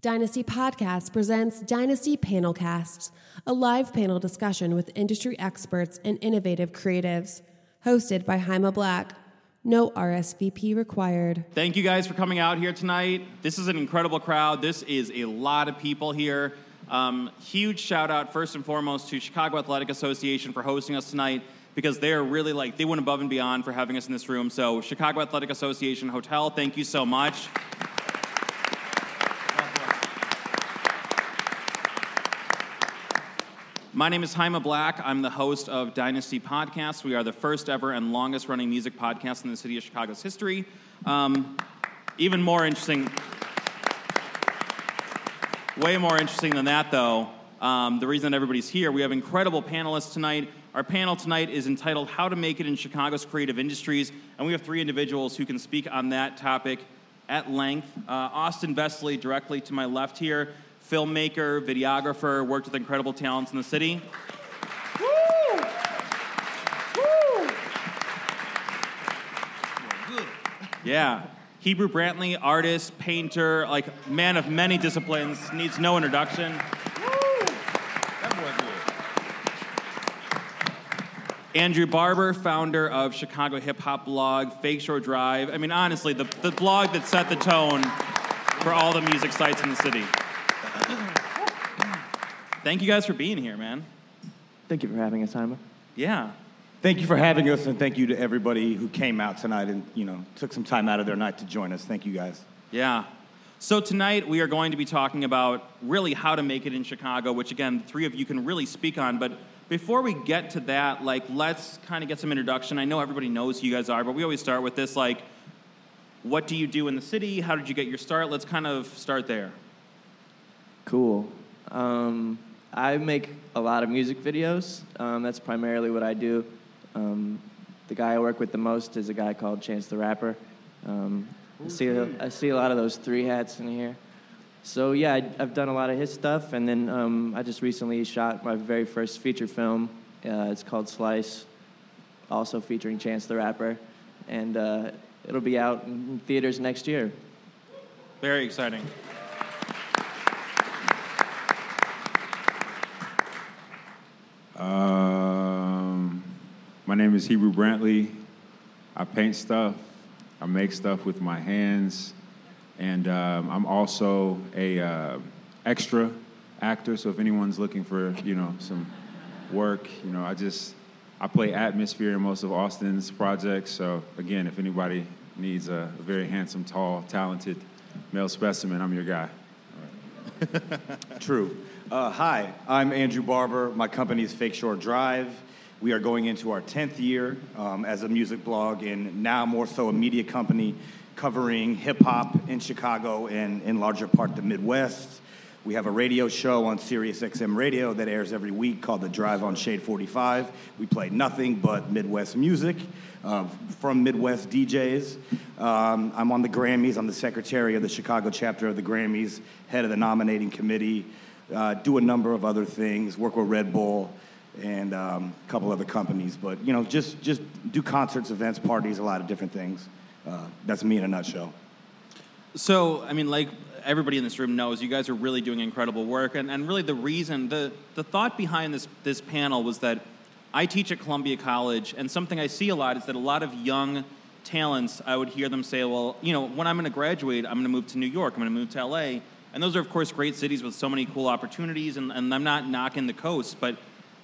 Dynasty Podcast presents Dynasty Panelcasts, a live panel discussion with industry experts and innovative creatives. Hosted by Haima Black. No RSVP required. Thank you guys for coming out here tonight. This is an incredible crowd. This is a lot of people here. Um, huge shout out, first and foremost, to Chicago Athletic Association for hosting us tonight because they're really like, they went above and beyond for having us in this room. So, Chicago Athletic Association Hotel, thank you so much. My name is Haima Black. I'm the host of Dynasty Podcast. We are the first ever and longest running music podcast in the city of Chicago's history. Um, even more interesting, way more interesting than that, though, um, the reason everybody's here, we have incredible panelists tonight. Our panel tonight is entitled How to Make It in Chicago's Creative Industries, and we have three individuals who can speak on that topic at length. Uh, Austin Vesely, directly to my left here, filmmaker, videographer, worked with incredible talents in the city. Woo! Woo! Yeah. Hebru Brantley, artist, painter, like man of many disciplines, needs no introduction. Andrew Barber, founder of Chicago hip hop blog Fake Shore Drive. I mean, honestly, the, the blog that set the tone for all the music sites in the city. Thank you guys for being here, man. Thank you for having us, Haima. Yeah. Thank you for having us, and thank you to everybody who came out tonight and you know took some time out of their night to join us. Thank you, guys. Yeah. So tonight we are going to be talking about really how to make it in Chicago, which again, the three of you can really speak on. But before we get to that, like, let's kind of get some introduction. I know everybody knows who you guys are, but we always start with this, like, what do you do in the city? How did you get your start? Let's kind of start there. Cool. Um, I make a lot of music videos. Um, that's primarily what I do. Um, the guy I work with the most is a guy called Chance the Rapper. Um, I see a, I see a lot of those three hats in here. So yeah, I, have done a lot of his stuff, and then um, I just recently shot my very first feature film. Uh, it's called Slice, also featuring Chance the Rapper, and uh, it'll be out in theaters next year. Very exciting. Um, my name is Hebru Brantley. I paint stuff. I make stuff with my hands, and um, I'm also a uh, extra actor. So if anyone's looking for you know some work, you know I just I play atmosphere in most of Austin's projects. So again, if anybody needs a, a very handsome, tall, talented male specimen, I'm your guy. True. Uh, hi, I'm Andrew Barber. My company is Fake Shore Drive. We are going into our 10th year um, as a music blog and now more so a media company covering hip hop in Chicago and in larger part the Midwest. We have a radio show on Sirius XM Radio that airs every week called The Drive on Shade 45. We play nothing but Midwest music uh, from Midwest DJs. Um, I'm on the Grammys. I'm the secretary of the Chicago chapter of the Grammys, head of the nominating committee uh, do a number of other things, work with Red Bull and um, a couple other companies. But you know, just just do concerts, events, parties, a lot of different things. Uh, that's me in a nutshell. So, I mean, like everybody in this room knows, you guys are really doing incredible work, and, and really the reason, the the thought behind this this panel was that I teach at Columbia College, and something I see a lot is that a lot of young talents, I would hear them say, well, you know, when I'm going to graduate, I'm going to move to New York, I'm going to move to LA and those are, of course, great cities with so many cool opportunities. And, and I'm not knocking the coast, but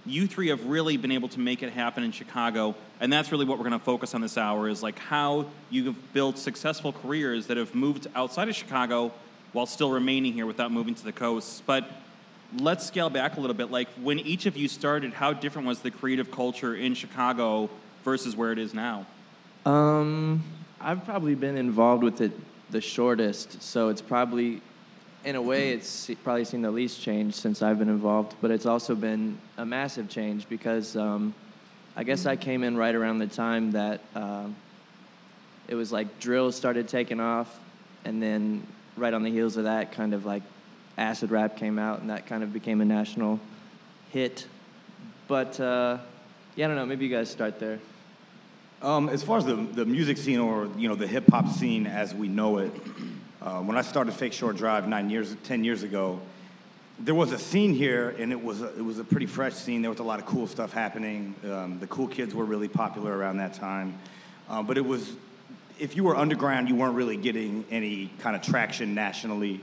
you three have really been able to make it happen in Chicago. And that's really what we're going to focus on this hour is like how you've built successful careers that have moved outside of Chicago while still remaining here without moving to the coast. But let's scale back a little bit. Like when each of you started, how different was the creative culture in Chicago versus where it is now? Um, I've probably been involved with it the shortest, so it's probably in a way, it's probably seen the least change since I've been involved, but it's also been a massive change because um, I guess I came in right around the time that uh, it was like drill started taking off, and then right on the heels of that, kind of like acid rap came out, and that kind of became a national hit. But uh, yeah, I don't know. Maybe you guys start there. Um, as far as the, the music scene or you know the hip hop scene as we know it, Uh, when I started Fake Shore Drive nine years, ten years ago, there was a scene here, and it was a, it was a pretty fresh scene. There was a lot of cool stuff happening. Um, the cool kids were really popular around that time, uh, but it was if you were underground, you weren't really getting any kind of traction nationally.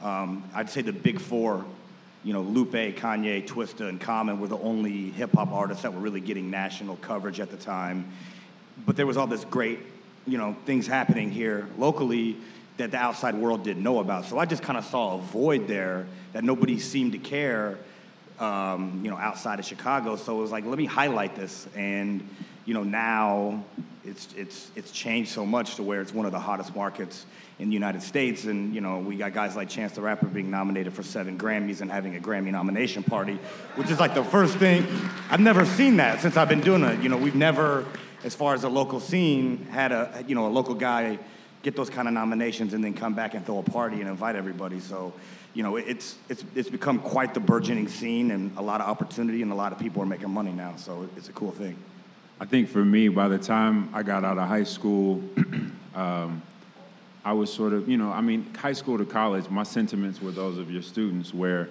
Um, I'd say the big four, you know, Lupe, Kanye, Twista, and Common were the only hip hop artists that were really getting national coverage at the time. But there was all this great, you know, things happening here locally that the outside world didn't know about. So I just kind of saw a void there that nobody seemed to care, um, you know, outside of Chicago. So it was like, let me highlight this. And, you know, now it's, it's, it's changed so much to where it's one of the hottest markets in the United States. And, you know, we got guys like Chance the Rapper being nominated for seven Grammys and having a Grammy nomination party, which is like the first thing. I've never seen that since I've been doing it. You know, we've never, as far as a local scene, had a, you know, a local guy get those kind of nominations and then come back and throw a party and invite everybody. So, you know, it's, it's, it's become quite the burgeoning scene and a lot of opportunity and a lot of people are making money now. So it's a cool thing. I think for me, by the time I got out of high school, um, I was sort of, you know, I mean, high school to college, my sentiments were those of your students where,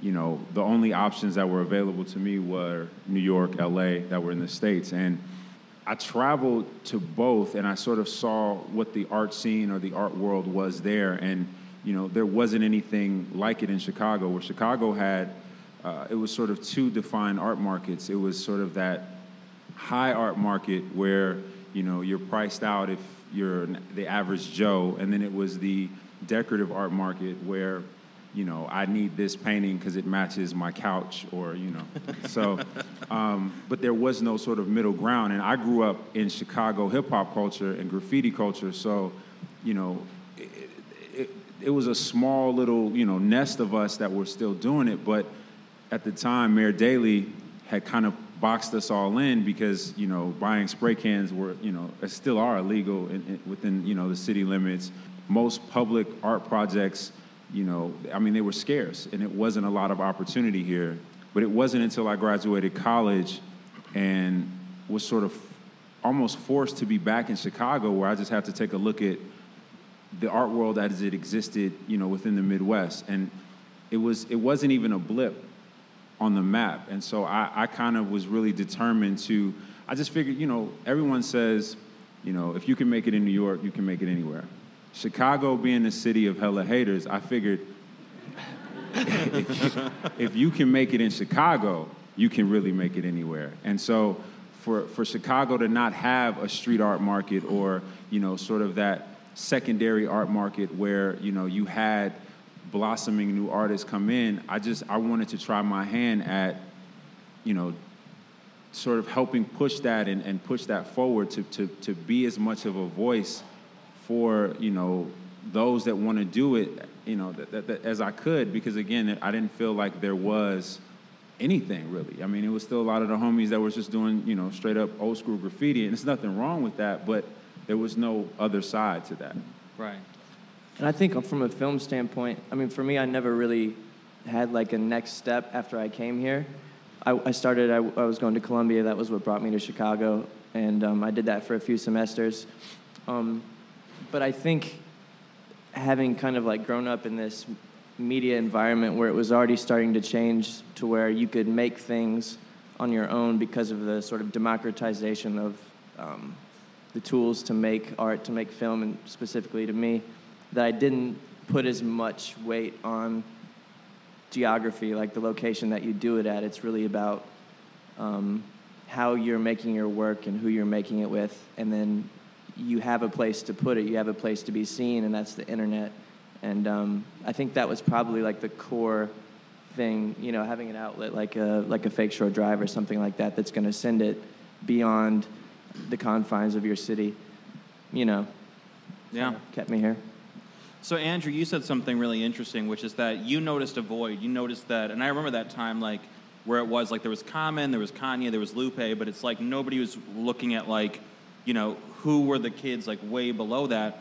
you know, the only options that were available to me were New York, LA, that were in the States. And I traveled to both and I sort of saw what the art scene or the art world was there. And, you know, there wasn't anything like it in Chicago, where Chicago had, uh, it was sort of two defined art markets. It was sort of that high art market where, you know, you're priced out if you're the average Joe. And then it was the decorative art market where, you know, I need this painting because it matches my couch, or you know. so, um, but there was no sort of middle ground, and I grew up in Chicago hip hop culture and graffiti culture, so, you know, it, it, it was a small little you know nest of us that were still doing it, but at the time, Mayor Daley had kind of boxed us all in because you know buying spray cans were you know still are illegal in, in, within you know the city limits. Most public art projects you know, I mean, they were scarce and it wasn't a lot of opportunity here. But it wasn't until I graduated college and was sort of almost forced to be back in Chicago where I just had to take a look at the art world as it existed, you know, within the Midwest. And it was it wasn't even a blip on the map. And so I, I kind of was really determined to I just figured, you know, everyone says, you know, if you can make it in New York, you can make it anywhere. Chicago being the city of hella haters, I figured if, you, if you can make it in Chicago, you can really make it anywhere. And so for, for Chicago to not have a street art market or, you know, sort of that secondary art market where, you know, you had blossoming new artists come in, I just, I wanted to try my hand at, you know, sort of helping push that and, and push that forward to, to, to be as much of a voice for you know those that want to do it, you know, that, that, that, as I could, because again, I didn't feel like there was anything really. I mean, it was still a lot of the homies that was just doing, you know, straight up old school graffiti, and there's nothing wrong with that, but there was no other side to that. Right. And I think from a film standpoint, I mean, for me, I never really had like a next step after I came here. I, I started, I, I, was going to Columbia, that was what brought me to Chicago, and um, I did that for a few semesters. Um, but I think having kind of like grown up in this media environment where it was already starting to change to where you could make things on your own because of the sort of democratization of um, the tools to make art, to make film, and specifically to me, that I didn't put as much weight on geography, like the location that you do it at. It's really about um, how you're making your work and who you're making it with, and then you have a place to put it, you have a place to be seen, and that's the internet. And um, I think that was probably like the core thing, you know, having an outlet like a like a Fake Shore Drive or something like that that's going to send it beyond the confines of your city, you know. Yeah, kept me here. So Andrew, you said something really interesting, which is that you noticed a void. You noticed that, and I remember that time like where it was like there was Common, there was Kanye, there was Lupe, but it's like nobody was looking at like you know, who were the kids like way below that.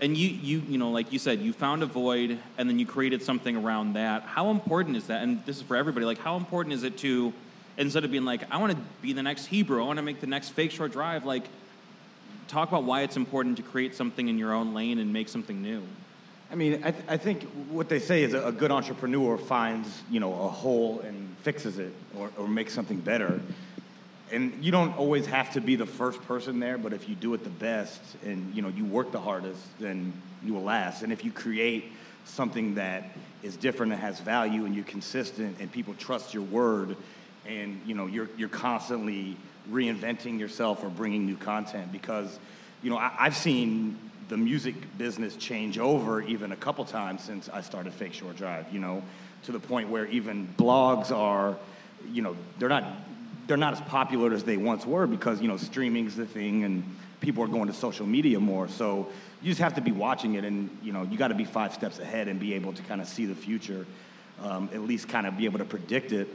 And you, you, you know, like you said, you found a void and then you created something around that. How important is that? And this is for everybody. Like, how important is it to, instead of being like, I want to be the next Hebru, I want to make the next Fake Shore Drive, like, talk about why it's important to create something in your own lane and make something new. I mean, I, th- I think what they say is a, a, good entrepreneur finds, you know, a hole and fixes it or, or makes something better. And you don't always have to be the first person there, but if you do it the best and, you know, you work the hardest, then you will last. And if you create something that is different and has value and you're consistent and people trust your word and, you know, you're, you're constantly reinventing yourself or bringing new content because, you know, I, I've seen the music business change over even a couple times since I started Fake Shore Drive, you know, to the point where even blogs are, you know, they're not they're not as popular as they once were because, you know, streaming's the thing and people are going to social media more. So you just have to be watching it and, you know, you got to be five steps ahead and be able to kind of see the future, um, at least kind of be able to predict it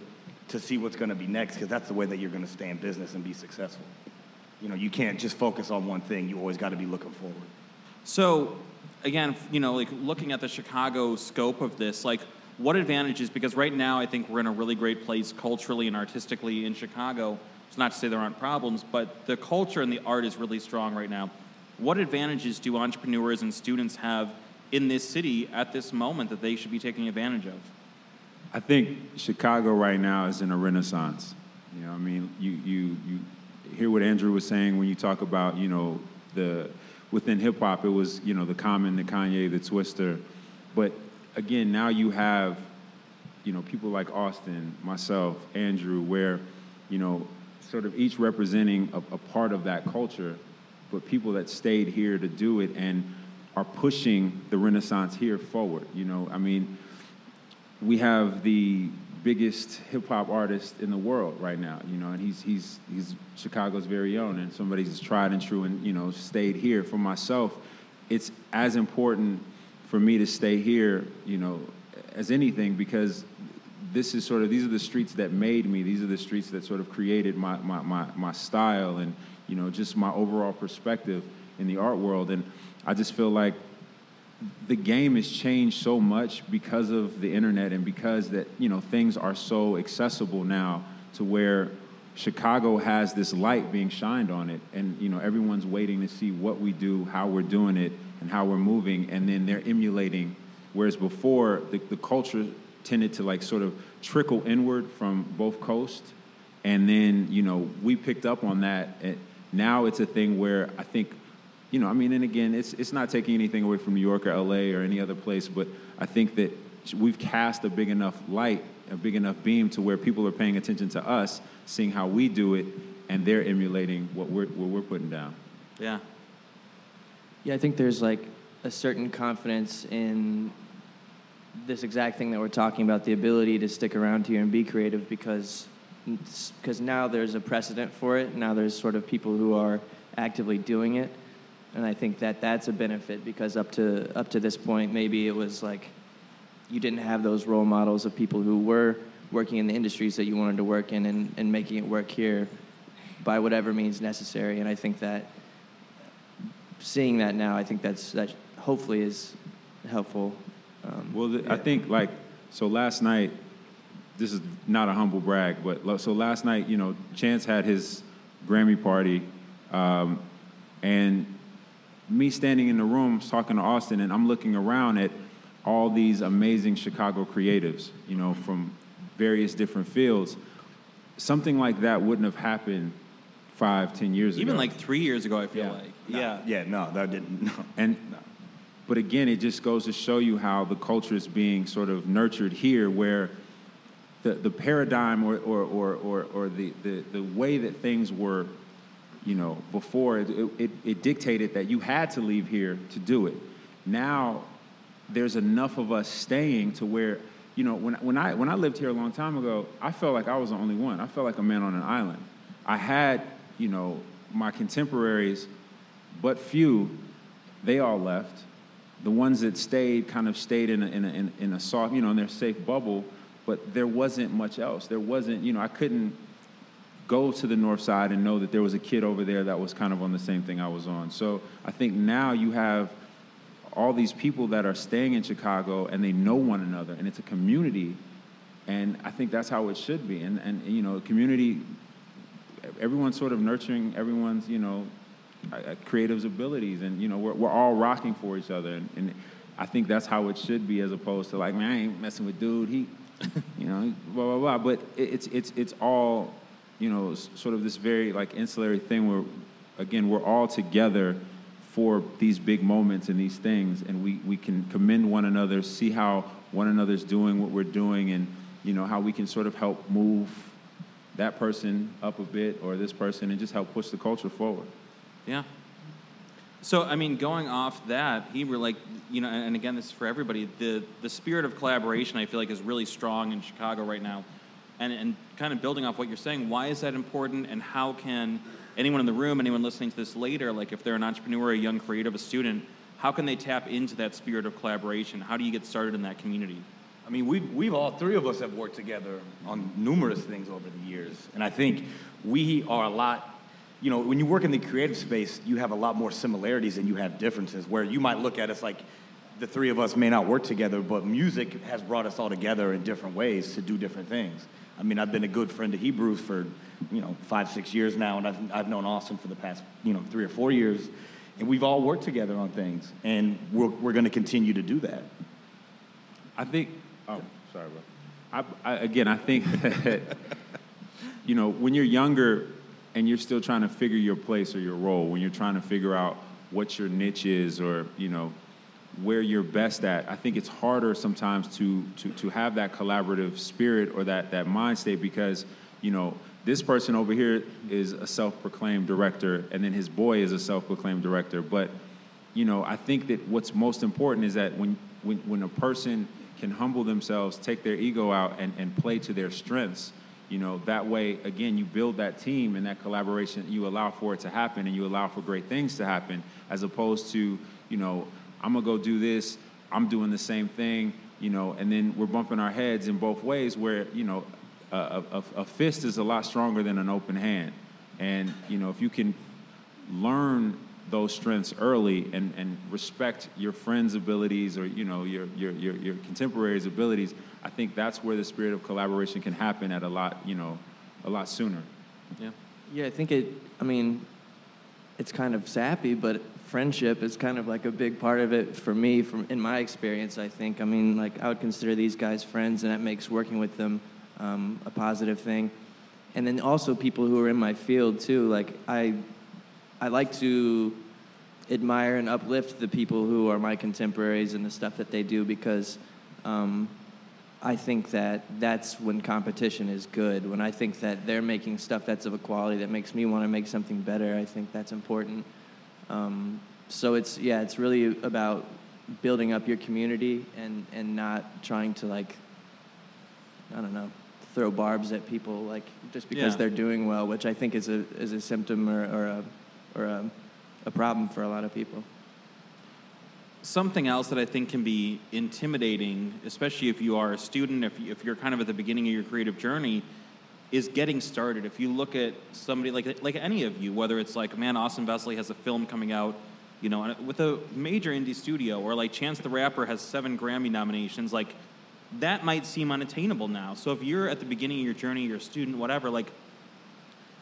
to see what's going to be next because that's the way that you're going to stay in business and be successful. You know, you can't just focus on one thing. You always got to be looking forward. So, again, you know, like looking at the Chicago scope of this, like what advantages? Because right now, I think we're in a really great place culturally and artistically in Chicago. It's not to say there aren't problems, but the culture and the art is really strong right now. What advantages do entrepreneurs and students have in this city at this moment that they should be taking advantage of? I think Chicago right now is in a renaissance. You know, I mean, you you you hear what Andrew was saying when you talk about you know the within hip hop, it was you know the Common, the Kanye, the Twista, but again now you have you know people like Austin, myself, Andrew, where you know sort of each representing a, a part of that culture, but people that stayed here to do it and are pushing the Renaissance here forward. You know, I mean, we have the biggest hip hop artist in the world right now, you know, and he's he's he's Chicago's very own and somebody's tried and true and you know stayed here. For myself, it's as important for me to stay here, you know, as anything because this is sort of these are the streets that made me. These are the streets that sort of created my my my, my style and you know just my overall perspective in the art world. And I just feel like the game has changed so much because of the internet and because that you know things are so accessible now to where Chicago has this light being shined on it and you know everyone's waiting to see what we do how we're doing it and how we're moving and then they're emulating whereas before the, the culture tended to like sort of trickle inward from both coasts and then you know we picked up on that and now it's a thing where I think you know, I mean, and again, it's it's not taking anything away from New York or LA or any other place, but I think that we've cast a big enough light, a big enough beam to where people are paying attention to us, seeing how we do it, and they're emulating what we're what we're putting down. Yeah. Yeah, I think there's like a certain confidence in this exact thing that we're talking about, the ability to stick around here and be creative because because now there's a precedent for it. Now there's sort of people who are actively doing it and I think that that's a benefit because up to up to this point, maybe it was like you didn't have those role models of people who were working in the industries that you wanted to work in and, and making it work here by whatever means necessary. And I think that seeing that now, I think that's that hopefully is helpful. Um, well, yeah. I think like so last night. This is not a humble brag, but so last night, you know, Chance had his Grammy party, um, and me standing in the room talking to Austin, and I'm looking around at all these amazing Chicago creatives, you know, from various different fields. Something like that wouldn't have happened five, ten years Even ago. Even like three years ago, I feel yeah. like. No. Yeah. Yeah, no, that didn't. No. And, no. but again, it just goes to show you how the culture is being sort of nurtured here, where the, the paradigm or, or, or, or, or the, the, the way that things were you know, before it, it, it, dictated that you had to leave here to do it. Now, there's enough of us staying to where, you know, when, when, I, when I lived here a long time ago, I felt like I was the only one. I felt like a man on an island. I had, you know, my contemporaries, but few, they all left. The ones that stayed kind of stayed in a, in a, in a soft, you know, in their safe bubble, but there wasn't much else. There wasn't, you know, I couldn't, go to the north side and know that there was a kid over there that was kind of on the same thing I was on. So I think now you have all these people that are staying in Chicago and they know one another and it's a community and I think that's how it should be. And and you know, community everyone's sort of nurturing everyone's, you know, creative's abilities, and you know we're we're all rocking for each other, and, and I think that's how it should be, as opposed to like, man, I ain't messing with dude. He, you know, blah blah blah. But it's it's it's all, you know, sort of this very like insular thing where, again, we're all together for these big moments and these things, and we we can commend one another, see how one another's doing what we're doing, and you know how we can sort of help move that person up a bit or this person, and just help push the culture forward. Yeah. So, I mean, going off that, Hebru like, you know, and again, this is for everybody. The the spirit of collaboration, I feel like, is really strong in Chicago right now, and and kind of building off what you're saying. Why is that important, and how can anyone in the room, anyone listening to this later, like if they're an entrepreneur, a young creative, a student, how can they tap into that spirit of collaboration? How do you get started in that community? I mean, we've, we've all three of us have worked together on numerous things over the years. And I think we are a lot, you know, when you work in the creative space, you have a lot more similarities than you have differences, where you might look at us like the three of us may not work together, but music has brought us all together in different ways to do different things. I mean, I've been a good friend to Hebru's for, you know, five, six years now, and I've, I've known Austin for the past, you know, three or four years. And we've all worked together on things, and we're, we're going to continue to do that. I think. Oh, sorry, bro. I, I, again, I think that you know when you're younger and you're still trying to figure your place or your role, when you're trying to figure out what your niche is, or you know where you're best at. I think it's harder sometimes to to to have that collaborative spirit or that that mind state because you know this person over here is a self-proclaimed director, and then his boy is a self-proclaimed director. But you know, I think that what's most important is that when when when a person can humble themselves, take their ego out, and, and play to their strengths. You know, that way, again, you build that team and that collaboration, you allow for it to happen and you allow for great things to happen, as opposed to, you know, I'm gonna go do this, I'm doing the same thing, you know, and then we're bumping our heads in both ways where, you know, a, a, a fist is a lot stronger than an open hand. And, you know, if you can learn those strengths early and, and respect your friends' abilities or you know your, your, your, your contemporaries' abilities, I think that's where the spirit of collaboration can happen at a lot you know a lot sooner. Yeah. Yeah, I think it. I mean, it's kind of sappy, but friendship is kind of like a big part of it for me. From in my experience, I think. I mean, like I would consider these guys friends, and that makes working with them um, a positive thing. And then also people who are in my field too. Like I I like to admire and uplift the people who are my contemporaries and the stuff that they do because um, I think that that's when competition is good. When I think that they're making stuff that's of a quality that makes me want to make something better, I think that's important. Um, so it's yeah, it's really about building up your community and and not trying to like I don't know throw barbs at people like just because Yeah. they're doing well, which I think is a is a symptom or, or a or a, a problem for a lot of people. Something else that I think can be intimidating, especially if you are a student, if, if you're kind of at the beginning of your creative journey, is getting started. If you look at somebody like like any of you, whether it's like, man, Austin Vesely has a film coming out, you know, with a major indie studio, or like Chance the Rapper has seven Grammy nominations, like that might seem unattainable now. So if you're at the beginning of your journey, you're a student, whatever, like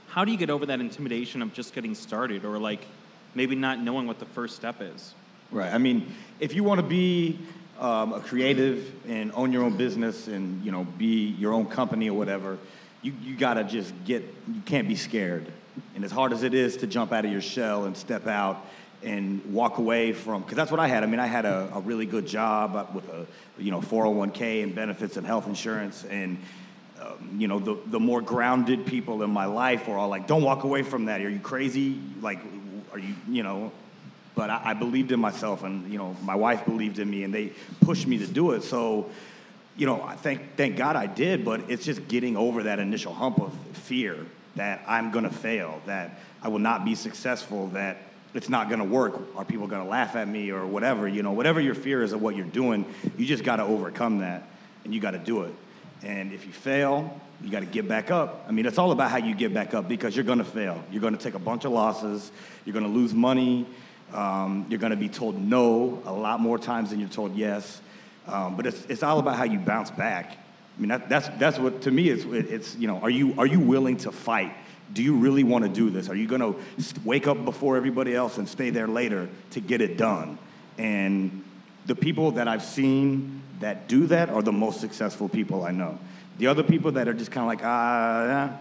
how do you get over that intimidation of just getting started or like maybe not knowing what the first step is? Right. I mean, if you want to be um, a creative and own your own business and you know be your own company or whatever, you you gotta just get. You can't be scared. And as hard as it is to jump out of your shell and step out and walk away from, because that's what I had. I mean, I had a, a really good job with a you know 401k and benefits and health insurance and. Um, you know, the, the more grounded people in my life are all like, don't walk away from that. Are you crazy? Like, are you, you know, but I, I believed in myself, and you know, my wife believed in me, and they pushed me to do it. So, you know, I thank thank God I did. But it's just getting over that initial hump of fear that I'm gonna fail, that I will not be successful, that it's not gonna work. Are people gonna laugh at me or whatever? You know, whatever your fear is of what you're doing, you just got to overcome that, and you got to do it. And if you fail, you got to get back up. I mean, it's all about how you get back up because you're going to fail. You're going to take a bunch of losses. You're going to lose money. Um, you're going to be told no a lot more times than you're told yes. Um, but it's, it's all about how you bounce back. I mean, that, that's, that's what, to me, it's, it's, you know, are you, are you willing to fight do you really want to do this? Are you going to wake up before everybody else and stay there later to get it done? And the people that I've seen that do that are the most successful people I know. The other people that are just kind of like, ah,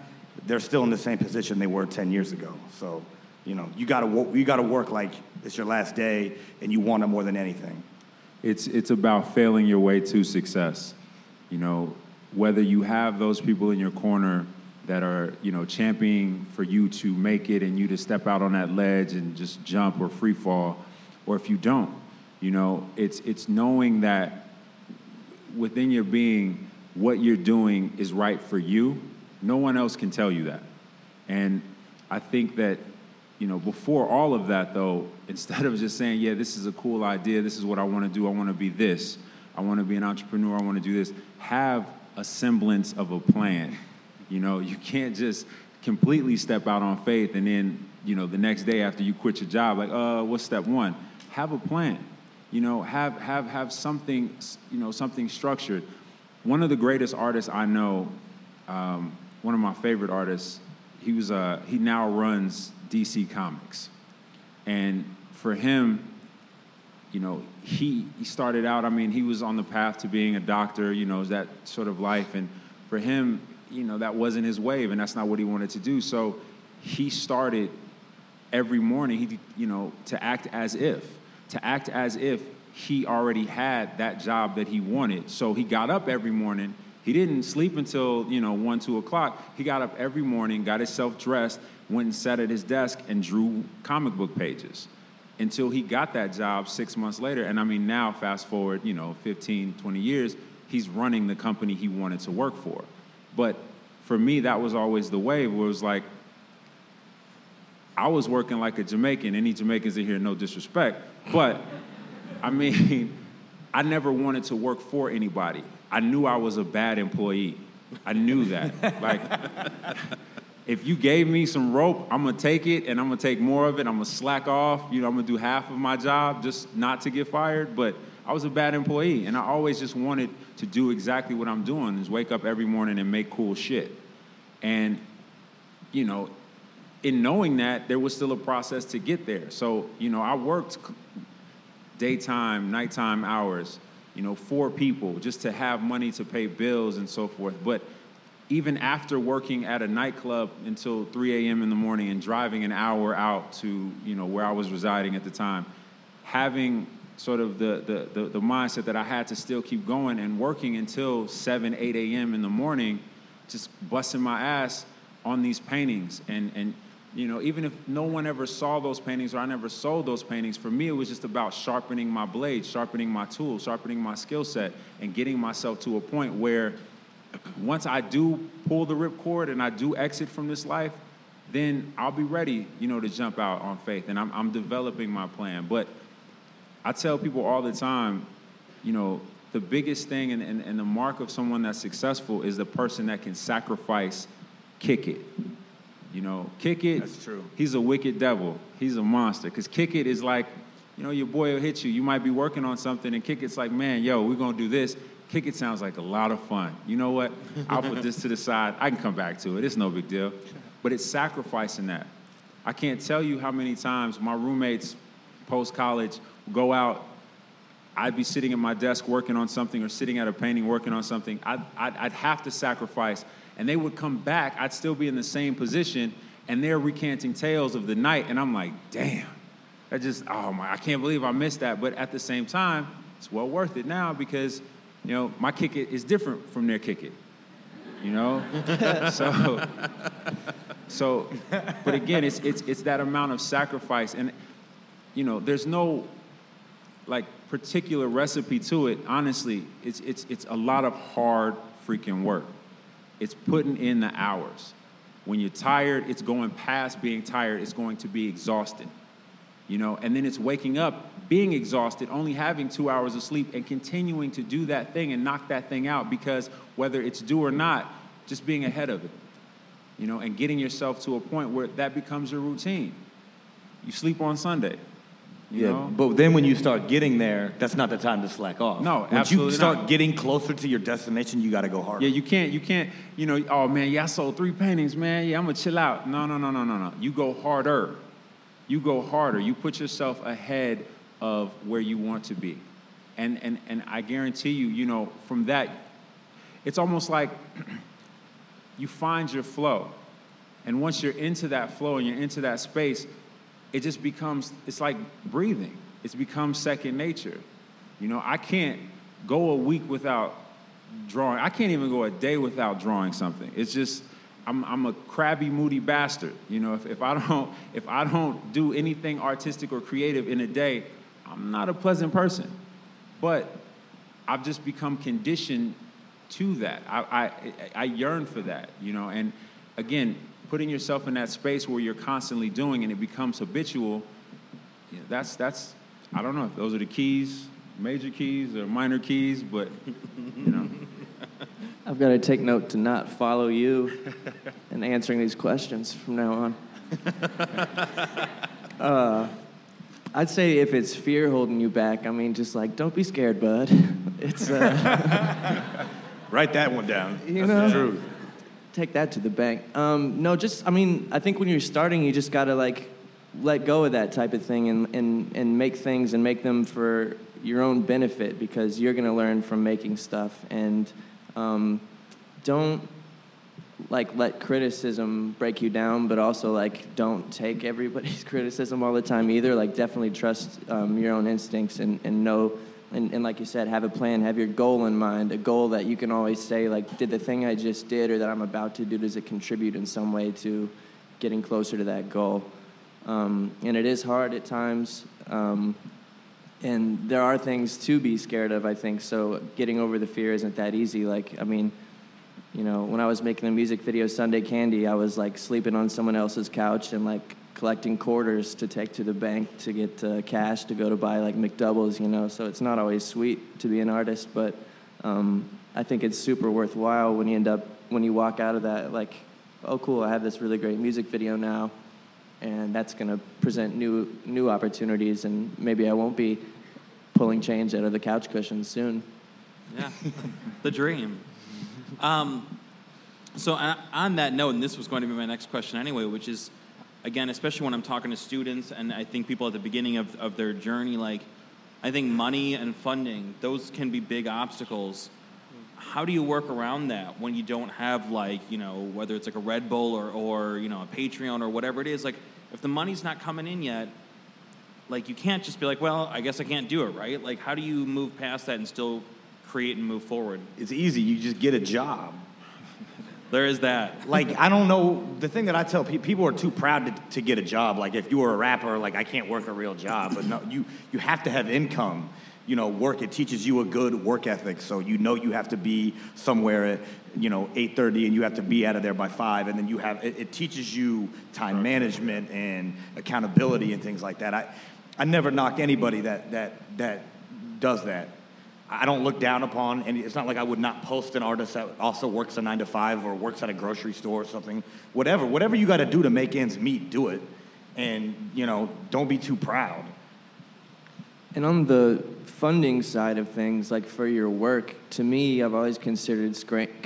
they're still in the same position they were 10 years ago. So, you know, you got to you got to work like it's your last day and you want it more than anything. It's it's about failing your way to success. You know, whether you have those people in your corner that are, you know, championing for you to make it and you to step out on that ledge and just jump or free fall, or if you don't, you know, it's it's knowing that within your being what you're doing is right for you. No one else can tell you that. And I think that, you know, before all of that though, instead of just saying, yeah, this is a cool idea, this is what I want to do, I want to be this, I want to be an entrepreneur, I want to do this, have a semblance of a plan. You know, you can't just completely step out on faith and then, you know, the next day after you quit your job, like, uh, what's step one? Have a plan. You know, have have have something, you know, something structured. One of the greatest artists I know, um, one of my favorite artists, he was uh, he now runs DC Comics, and for him, you know, he he started out. I mean, he was on the path to being a doctor. You know, that sort of life, and for him, you know, that wasn't his wave, and that's not what he wanted to do. So he started every morning. He, you know, to act as if to act as if he already had that job that he wanted. So he got up every morning. He didn't sleep until, you know, one, two o'clock. He got up every morning, got himself dressed, went and sat at his desk and drew comic book pages until he got that job six months later. And I mean, now, fast forward, you know, 15, 20 years, he's running the company he wanted to work for. But for me, that was always the way, where it was like, I was working like a Jamaican. Any Jamaicans in here, no disrespect, but I mean, I never wanted to work for anybody. I knew I was a bad employee. I knew that. like, if you gave me some rope, I'm gonna take it and I'm gonna take more of it. I'm gonna slack off. You know, I'm gonna do half of my job just not to get fired. But I was a bad employee, and I always just wanted to do exactly what I'm doing: is wake up every morning and make cool shit. And you know, in knowing that, there was still a process to get there. So, you know, I worked daytime, nighttime hours, you know, for people just to have money to pay bills and so forth. But even after working at a nightclub until 3 a.m. in the morning and driving an hour out to, you know, where I was residing at the time, having sort of the, the, the, the mindset that I had to still keep going and working until 7, 8 a.m. in the morning, just busting my ass on these paintings and, and you know, even if no one ever saw those paintings or I never sold those paintings, for me it was just about sharpening my blade, sharpening my tools, sharpening my skill set, and getting myself to a point where once I do pull the ripcord and I do exit from this life, then I'll be ready, you know, to jump out on faith. And I'm, I'm developing my plan. But I tell people all the time, you know, the biggest thing and, and, and the mark of someone that's successful is the person that can sacrifice, kick it. You know, kick it. That's true. He's a wicked devil. He's a monster. Because kick it is like, you know, your boy will hit you. You might be working on something, and kick it's like, man, yo, we're gonna do this. Kick it sounds like a lot of fun. You know what? I'll put this to the side. I can come back to it. It's no big deal. But it's sacrificing that. I can't tell you how many times my roommates post college go out. I'd be sitting at my desk working on something or sitting at a painting working on something. I'd, I'd, I'd have to sacrifice and they would come back, I'd still be in the same position, and they're recanting tales of the night, and I'm like, damn, that just, oh my, I can't believe I missed that. But at the same time, it's well worth it now because, you know, my kick it is different from their kick it. You know? so, so, but again, it's, it's, it's that amount of sacrifice. And, you know, there's no, like, particular recipe to it. Honestly, it's, it's, it's a lot of hard freaking work. It's putting in the hours. When you're tired, it's going past being tired, it's going to be exhausted. You know, and then it's waking up, being exhausted, only having two hours of sleep, and continuing to do that thing and knock that thing out because whether it's due or not, just being ahead of it. You know, and getting yourself to a point where that becomes your routine. You sleep on Sunday. Yeah, know? but then when you start getting there, that's not the time to slack off. No, Once absolutely you start not. getting closer to your destination, you got to go harder. Yeah, you can't, you can't, you know, oh man, yeah, I sold three paintings, man. Yeah, I'm gonna chill out. No, no, no, no, no, no. You go harder. You go harder. You put yourself ahead of where you want to be. And and and I guarantee you, you know, from that, it's almost like you find your flow. And once you're into that flow and you're into that space, it just becomes, it's like breathing. It's become second nature. You know, I can't go a week without drawing. I can't even go a day without drawing something. It's just, I'm, I'm a crabby, moody bastard. You know, if, if I don't if I don't do anything artistic or creative in a day, I'm not a pleasant person. But I've just become conditioned to that. I, I, I yearn for that, you know. And again, putting yourself in that space where you're constantly doing and it becomes habitual, you know, that's, that's, I don't know if those are the keys, major keys or minor keys, but, you know. I've got to take note to not follow you in answering these questions from now on. Uh, I'd say if it's fear holding you back, I mean, just like, don't be scared, bud. It's, uh, Write that one down. You that's know? the truth. Take that to the bank. Um, no, just, I mean, I think when you're starting, you just got to like let go of that type of thing and, and, and make things and make them for your own benefit because you're to learn from making stuff. And um, don't like let criticism break you down, but also like don't take everybody's criticism all the time either. Like definitely trust um, your own instincts and, and know, and, and like you said, have a plan, have your goal in mind, a goal that you can always say like, did the thing I just did or that I'm about to do, does it contribute in some way to getting closer to that goal? Um, and it is hard at times. Um, and there are things to be scared of, I think. So getting over the fear isn't that easy. Like, I mean, you know, when I was making the music video Sunday Candy, I was like sleeping on someone else's couch and like collecting quarters to take to the bank to get uh, cash to go to buy like McDoubles, you know. So it's not always sweet to be an artist, but um, I think it's super worthwhile when you end up when you walk out of that like, oh cool, I have this really great music video now, and that's gonna present new new opportunities, and maybe I won't be pulling change out of the couch cushions soon. Yeah, the dream. Um, so on on that note, and this was going to be my next question anyway, which is, again, especially when I'm talking to students, and I think people at the beginning of, of their journey, like, I think money and funding, those can be big obstacles. How do you work around that when you don't have like, you know, whether it's like a Red Bull or, or you know, a Patreon or whatever it is, like, if the money's not coming in yet, like you can't just be like, well, I guess I can't do it, right? Like, how do you move past that and still create and move forward? It's easy. You just get a job. There is that. Like I don't know. The thing that I tell people, people are too proud to, to get a job. Like if you were a rapper, like I can't work a real job. But no, you you have to have income. You know, work. It teaches you a good work ethic. So you know you have to be somewhere at you know 8:30, and you have to be out of there by five. And then you have it, it teaches you time management and accountability and things like that. I I never knock anybody that that that does that. I don't look down upon, and it's not like I would not post an artist that also works a nine to five or works at a grocery store or something. Whatever, whatever you got to do to make ends meet, do it, and you know, don't be too proud. And on the funding side of things, like for your work, to me, I've always considered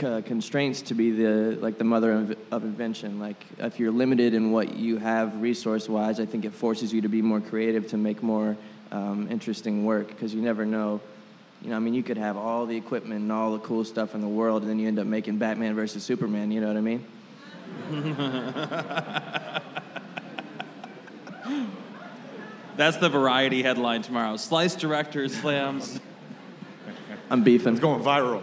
uh, constraints to be the like the mother of, of invention. Like if you're limited in what you have resource-wise, I think it forces you to be more creative to make more um, interesting work because you never know. You know, I mean, you could have all the equipment and all the cool stuff in the world, and then you end up making Batman versus Superman. You know what I mean? That's the variety headline tomorrow. Slice director slams. I'm beefing. It's going viral.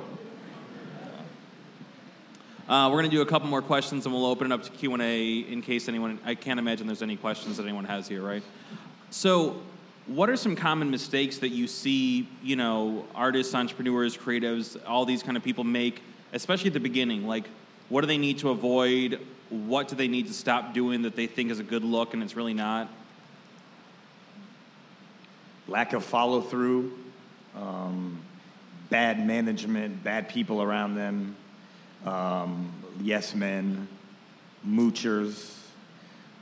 Uh, we're going to do a couple more questions, and we'll open it up to Q and A in case anyone. I can't imagine there's any questions that anyone has here, right? So, what are some common mistakes that you see, you know, artists, entrepreneurs, creatives, all these kind of people make, especially at the beginning? Like, what do they need to avoid? What do they need to stop doing that they think is a good look and it's really not? Lack of follow through, um, bad management, bad people around them, um, yes men, moochers,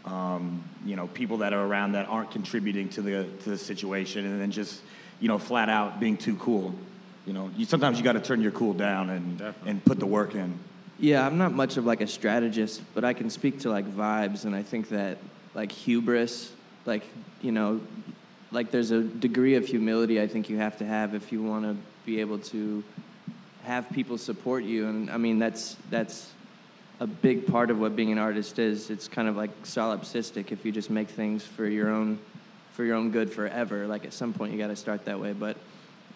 um, you know, people that are around that aren't contributing to the to the situation, and then just you know, flat out being too cool. You know, you, sometimes you got to turn your cool down and Definitely. and put the work in. Yeah, I'm not much of like a strategist, but I can speak to like vibes, and I think that like hubris, like you know, like there's a degree of humility I think you have to have if you want to be able to have people support you, and I mean that's that's a big part of what being an artist is. It's kind of like solipsistic if you just make things for your own for your own good forever. Like at some point you got to start that way, but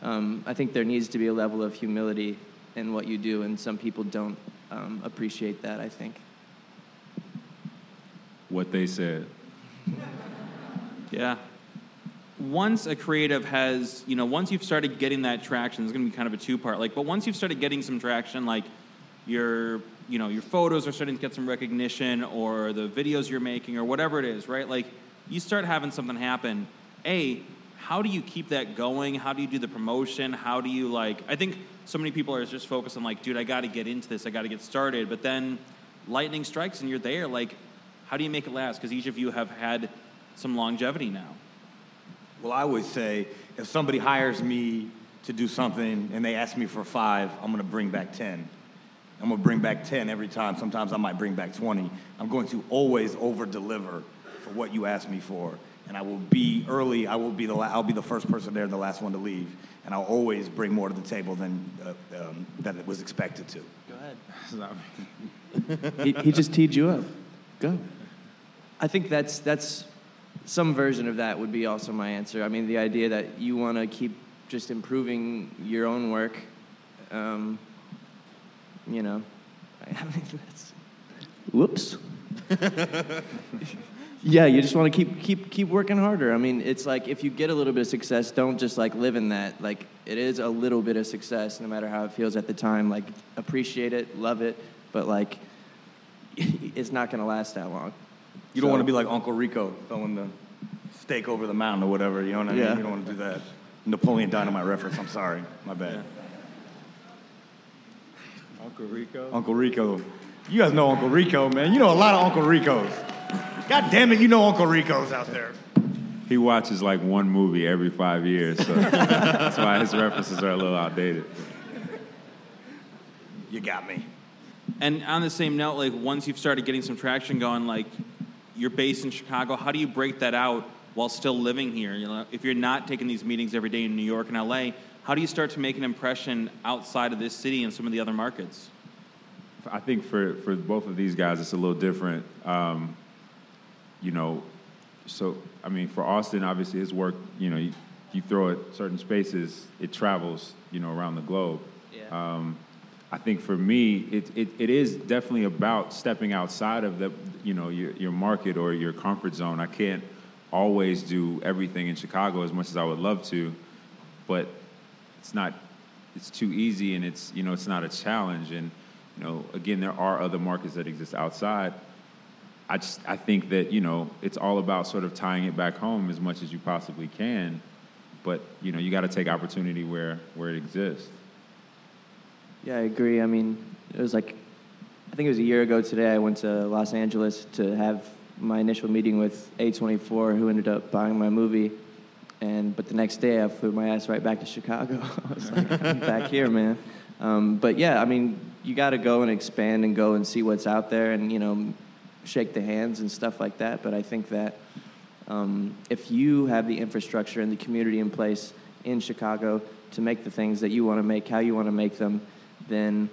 um, I think there needs to be a level of humility in what you do, and some people don't um, appreciate that. I think. What they said. Yeah. Once a creative has, you know, once you've started getting that traction, it's going to be kind of a two-part. Like, but once you've started getting some traction, like your, you know, your photos are starting to get some recognition, or the videos you're making, or whatever it is, right? Like, you start having something happen. A, how do you keep that going? How do you do the promotion? How do you like? I think so many people are just focused on like, dude, I got to get into this. I got to get started. But then lightning strikes and you're there. Like, how do you make it last? Because each of you have had some longevity now. Well, I would say if somebody hires me to do something and they ask me for five, I'm going to bring back 10. I'm going to bring back 10 every time. Sometimes I might bring back 20. I'm going to always over deliver for what you ask me for. And I will be early. I will be the la- I'll be the first person there and the last one to leave. And I'll always bring more to the table than uh, um, that it was expected to. Go ahead. he, he just teed you up. Go. I think that's that's some version of that would be also my answer. I mean, the idea that you want to keep just improving your own work. Um, you know, I mean, that's, whoops. yeah, you just want to keep keep keep working harder. I mean, it's like if you get a little bit of success, don't just like live in that. Like it is a little bit of success, no matter how it feels at the time. Like appreciate it, love it, but like it's not gonna last that long. You don't So- want to be like Uncle Rico throwing the steak over the mountain or whatever. You know what I mean? Yeah. You don't want to do that. Napoleon Dynamite reference. I'm sorry. My bad. Uncle Rico. Uncle Rico. You guys know Uncle Rico, man. You know a lot of Uncle Ricos. God damn it, you know Uncle Ricos out there. He watches like one movie every five years, so that's why his references are a little outdated. You got me. And on the same note, like once you've started getting some traction going, like you're based in Chicago, how do you break that out while still living here? You know, if you're not taking these meetings every day in New York and LA, how do you start to make an impression outside of this city and some of the other markets? I think for, for both of these guys, it's a little different. Um, you know, so I mean, for Austin, obviously his work, you know, you, you throw it certain spaces, it travels, you know, around the globe. Yeah. Um, I think for me, it, it, it is definitely about stepping outside of the, you know, your, your market or your comfort zone. I can't always do everything in Chicago as much as I would love to, but it's not, it's too easy and it's, you know, it's not a challenge. And, you know, again, there are other markets that exist outside. I just, I think that, you know, it's all about sort of tying it back home as much as you possibly can. But, you know, you got to take opportunity where, where it exists. Yeah, I agree. I mean, it was like, I think it was a year ago today, I went to Los Angeles to have my initial meeting with A24, who ended up buying my movie. And, but the next day, I flew my ass right back to Chicago. I was like, I'm back here, man. Um, but yeah, I mean, you got to go and expand and go and see what's out there and, you know, shake the hands and stuff like that. But I think that um, if you have the infrastructure and the community in place in Chicago to make the things that you want to make, how you want to make them, then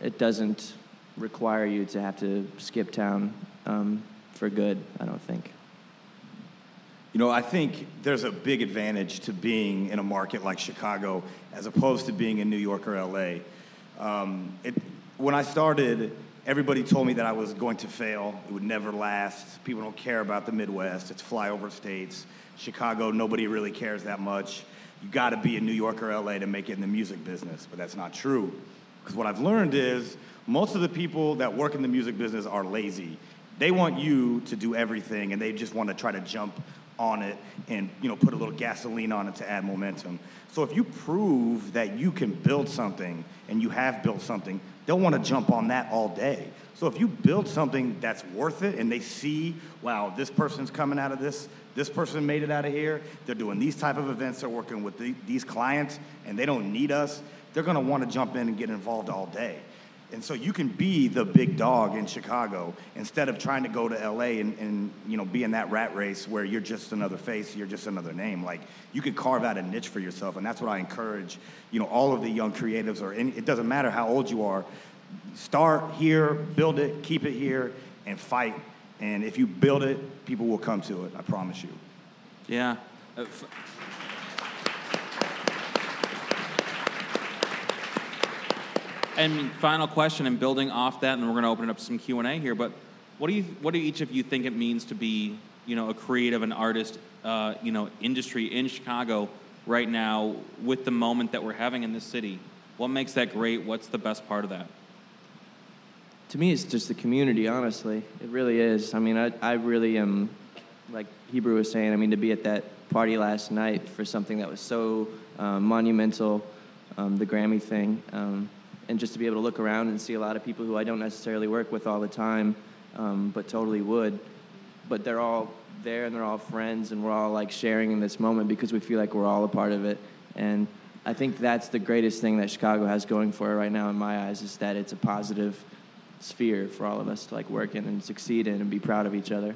it doesn't require you to have to skip town um, for good, I don't think. You know, I think there's a big advantage to being in a market like Chicago as opposed to being in New York or LA. Um, it, when I started, everybody told me that I was going to fail. It would never last. People don't care about the Midwest. It's flyover states. Chicago, nobody really cares that much. You got to be in New York or LA to make it in the music business, but that's not true. Because what I've learned is most of the people that work in the music business are lazy. They want you to do everything, and they just want to try to jump on it and you know put a little gasoline on it to add momentum. So if you prove that you can build something and you have built something, they'll want to jump on that all day. So if you build something that's worth it and they see, wow, this person's coming out of this, this person made it out of here, they're doing these type of events, they're working with the, these clients and they don't need us, they're going to want to jump in and get involved all day. And so you can be the big dog in Chicago instead of trying to go to LA and, and, you know be in that rat race where you're just another face, you're just another name. Like you could carve out a niche for yourself, and that's what I encourage. You know, all of the young creatives, or any, it doesn't matter how old you are. Start here, build it, keep it here, and fight. And if you build it, people will come to it. I promise you. Yeah. Uh, f- And final question, and building off that, and we're going to open up some Q and A here. But what do you, what do each of you think it means to be, you know, a creative and artist, uh, you know, industry in Chicago right now with the moment that we're having in this city? What makes that great? What's the best part of that? To me, it's just the community, honestly. It really is. I mean, I, I really am, like Hebru was saying, I mean, to be at that party last night for something that was so um, monumental, um, the Grammy thing, um, and just to be able to look around and see a lot of people who I don't necessarily work with all the time, um, but totally would. But they're all there and they're all friends, and we're all like sharing in this moment because we feel like we're all a part of it. And I think that's the greatest thing that Chicago has going for it right now, in my eyes, is that it's a positive sphere for all of us to like work in and succeed in and be proud of each other.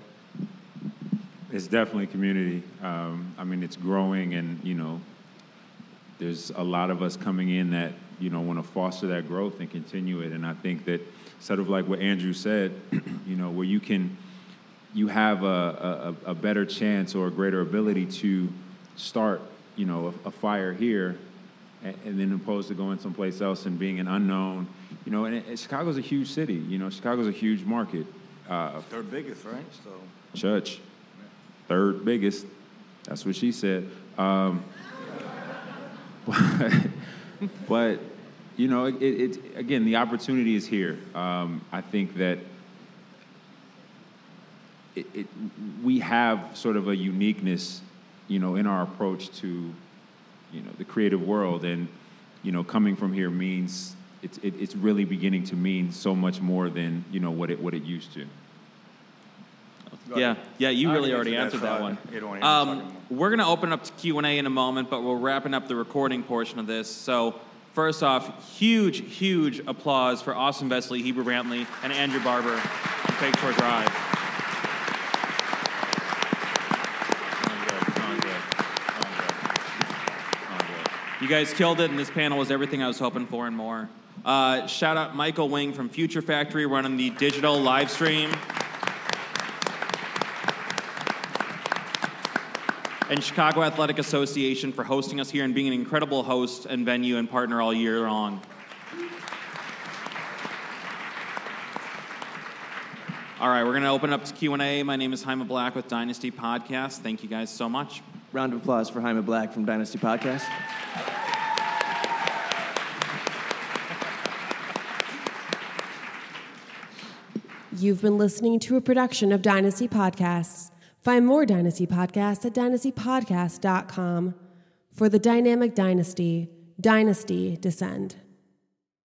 It's definitely community. Um, I mean, it's growing, and you know, there's a lot of us coming in that you know want to foster that growth and continue it. And I think that sort of like what Andrew said, you know, where you can you have a, a, a better chance or a greater ability to start, you know, a, a fire here, and, and, then opposed to going someplace else and being an unknown, you know. And, and Chicago's a huge city, you know. Chicago's a huge market. Uh, Third biggest, right? So. Church, third biggest. That's what she said. Um, but, but you know, it, it, again, the opportunity is here. Um, I think that it, it, we have sort of a uniqueness, you know, in our approach to, you know, the creative world, and you know, coming from here means it's it's really beginning to mean so much more than you know what it what it used to. Yeah, yeah, you really already answered that, that one. Um, we're going to open up to Q and A in a moment, but we're wrapping up the recording portion of this. So, first off, huge, huge applause for Austin Vesely, Hebru Brantley, and Andrew Barber on Fake Shore Drive. You guys killed it, and this panel was everything I was hoping for and more. Uh, shout out Michael Wing from Future Factory running the digital live stream. And Chicago Athletic Association for hosting us here and being an incredible host and venue and partner all year long. All right, we're going to open up to Q&A. My name is Jaime Black with Dynasty Podcast. Thank you guys so much. Round of applause for Jaime Black from Dynasty Podcast. You've been listening to a production of Dynasty Podcasts. Find more Dynasty podcasts at dynastypodcast.com. For the dynamic dynasty, Dynasty Descend.